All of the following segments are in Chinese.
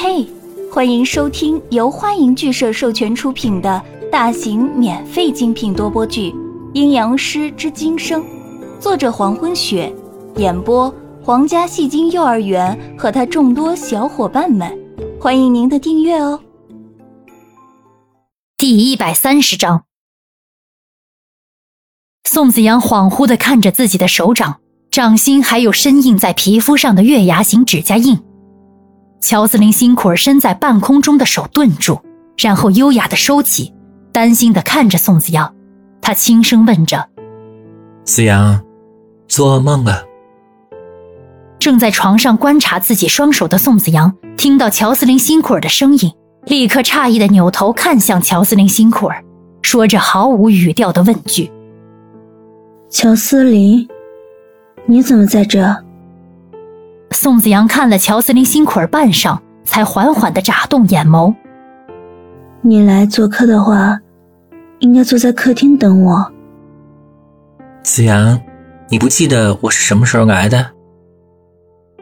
嘿，欢迎收听由欢迎剧社授权出品的大型免费精品多播剧《阴阳师之今生》，作者黄昏雪，演播皇家戏精幼儿园和他众多小伙伴们。欢迎您的订阅哦。第一百三十章，宋子阳恍惚的看着自己的手掌，掌心还有深印在皮肤上的月牙形指甲印。乔斯林辛苦儿伸在半空中的手顿住，然后优雅的收起，担心的看着宋子阳，他轻声问着：“子阳，做噩梦了？”正在床上观察自己双手的宋子阳，听到乔斯林辛苦儿的声音，立刻诧异的扭头看向乔斯林辛苦儿，说着毫无语调的问句：“乔斯林，你怎么在这？”宋子阳看了乔斯林辛苦儿半晌，才缓缓地眨动眼眸。你来做客的话，应该坐在客厅等我。子阳，你不记得我是什么时候来的？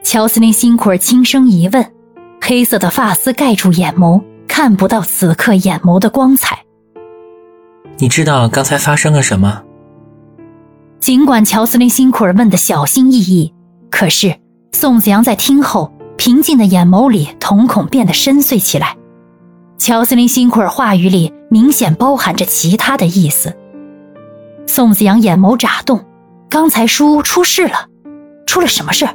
乔斯林辛苦儿轻声一问，黑色的发丝盖住眼眸，看不到此刻眼眸的光彩。你知道刚才发生了什么？尽管乔斯林辛苦儿问的小心翼翼，可是。宋子阳在听后，平静的眼眸里瞳孔变得深邃起来。乔斯林辛苦尔话语里明显包含着其他的意思。宋子阳眼眸眨动，刚才书出事了，出了什么事？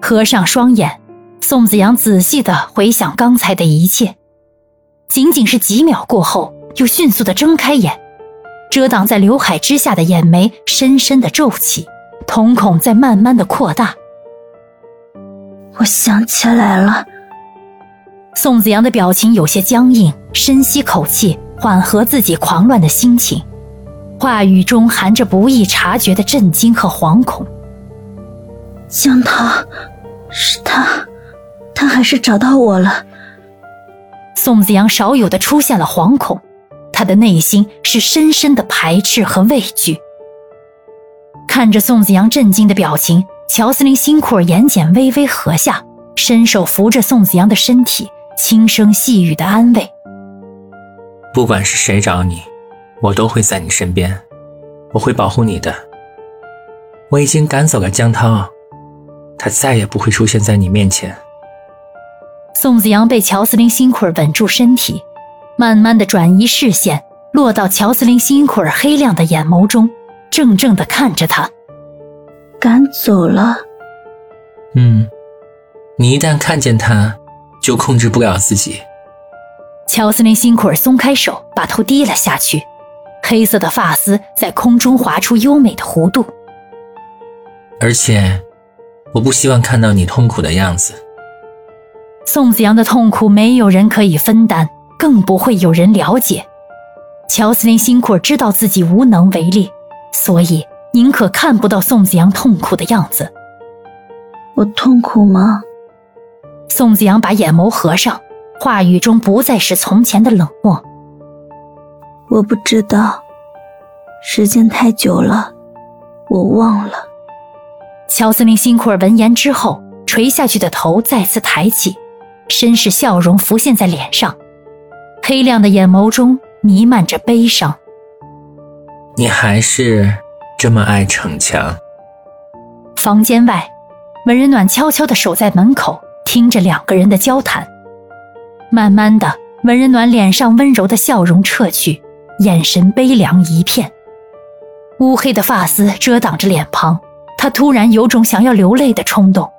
合上双眼，宋子阳仔细的回想刚才的一切。仅仅是几秒过后，又迅速的睁开眼，遮挡在刘海之下的眼眉深深的皱起，瞳孔在慢慢的扩大。我想起来了。宋子阳的表情有些僵硬，深吸口气，缓和自己狂乱的心情，话语中含着不易察觉的震惊和惶恐。江涛，是他，他还是找到我了。宋子阳少有的出现了惶恐，他的内心是深深的排斥和畏惧。看着宋子阳震惊的表情。乔斯林辛苦儿眼睑微微合下，伸手扶着宋子阳的身体，轻声细语的安慰：“不管是谁找你，我都会在你身边，我会保护你的。我已经赶走了江涛，他再也不会出现在你面前。”宋子阳被乔斯林辛苦儿稳住身体，慢慢的转移视线，落到乔斯林辛苦儿黑亮的眼眸中，怔怔的看着他。赶走了。嗯，你一旦看见他，就控制不了自己。乔斯林辛苦儿松开手，把头低了下去，黑色的发丝在空中划出优美的弧度。而且，我不希望看到你痛苦的样子。宋子阳的痛苦，没有人可以分担，更不会有人了解。乔斯林辛苦儿知道自己无能为力，所以。宁可看不到宋子阳痛苦的样子。我痛苦吗？宋子阳把眼眸合上，话语中不再是从前的冷漠。我不知道，时间太久了，我忘了。乔斯林辛苦尔闻言之后，垂下去的头再次抬起，绅士笑容浮现在脸上，黑亮的眼眸中弥漫着悲伤。你还是。这么爱逞强。房间外，文人暖悄悄地守在门口，听着两个人的交谈。慢慢的，文人暖脸上温柔的笑容撤去，眼神悲凉一片。乌黑的发丝遮挡着脸庞，他突然有种想要流泪的冲动。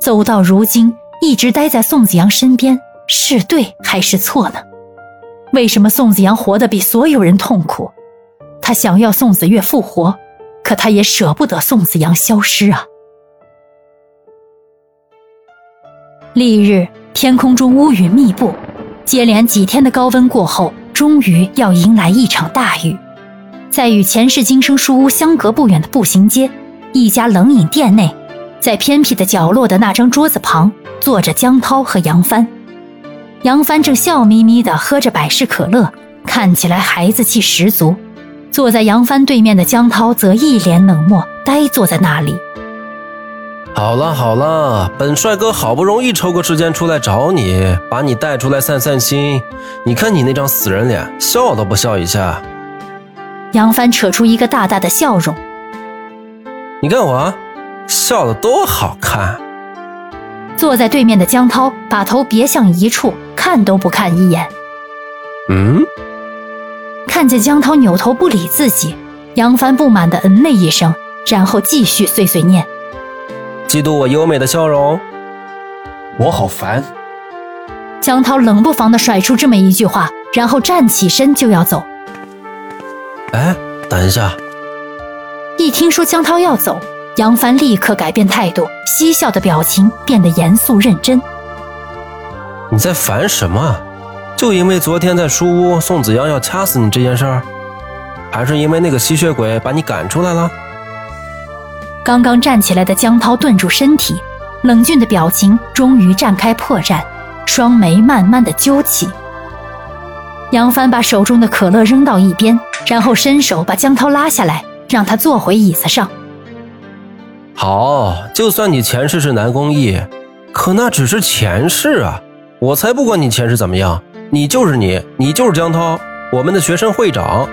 走到如今，一直待在宋子阳身边，是对还是错呢？为什么宋子阳活得比所有人痛苦？他想要宋子月复活，可他也舍不得宋子阳消失啊！翌日，天空中乌云密布，接连几天的高温过后，终于要迎来一场大雨。在与前世今生书屋相隔不远的步行街，一家冷饮店内，在偏僻的角落的那张桌子旁，坐着江涛和杨帆。杨帆正笑眯眯地喝着百事可乐，看起来孩子气十足。坐在杨帆对面的江涛则一脸冷漠，呆坐在那里。好了好了，本帅哥好不容易抽个时间出来找你，把你带出来散散心。你看你那张死人脸，笑都不笑一下。杨帆扯出一个大大的笑容。你看我，笑得多好看。坐在对面的江涛把头别向一处，看都不看一眼。嗯，看见江涛扭头不理自己，杨帆不满的嗯了一声，然后继续碎碎念。嫉妒我优美的笑容，我好烦。江涛冷不防的甩出这么一句话，然后站起身就要走。哎，等一下！一听说江涛要走，杨帆立刻改变态度，嬉笑的表情变得严肃认真。你在烦什么？就因为昨天在书屋宋子阳要掐死你这件事儿，还是因为那个吸血鬼把你赶出来了？刚刚站起来的江涛顿住身体，冷峻的表情终于绽开破绽，双眉慢慢的揪起。杨帆把手中的可乐扔到一边，然后伸手把江涛拉下来，让他坐回椅子上。好，就算你前世是南宫翊，可那只是前世啊！我才不管你前世怎么样，你就是你，你就是江涛，我们的学生会长。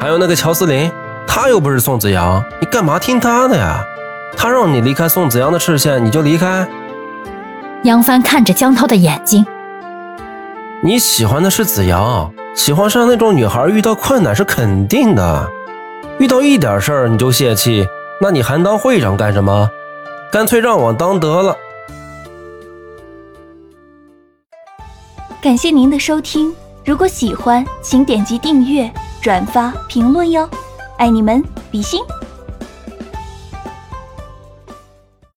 还有那个乔思林。他又不是宋子阳，你干嘛听他的呀？他让你离开宋子阳的视线，你就离开。杨帆看着江涛的眼睛，你喜欢的是子阳，喜欢上那种女孩，遇到困难是肯定的，遇到一点事儿你就泄气，那你还当会长干什么？干脆让我当得了。感谢您的收听，如果喜欢，请点击订阅、转发、评论哟。爱你们，比心。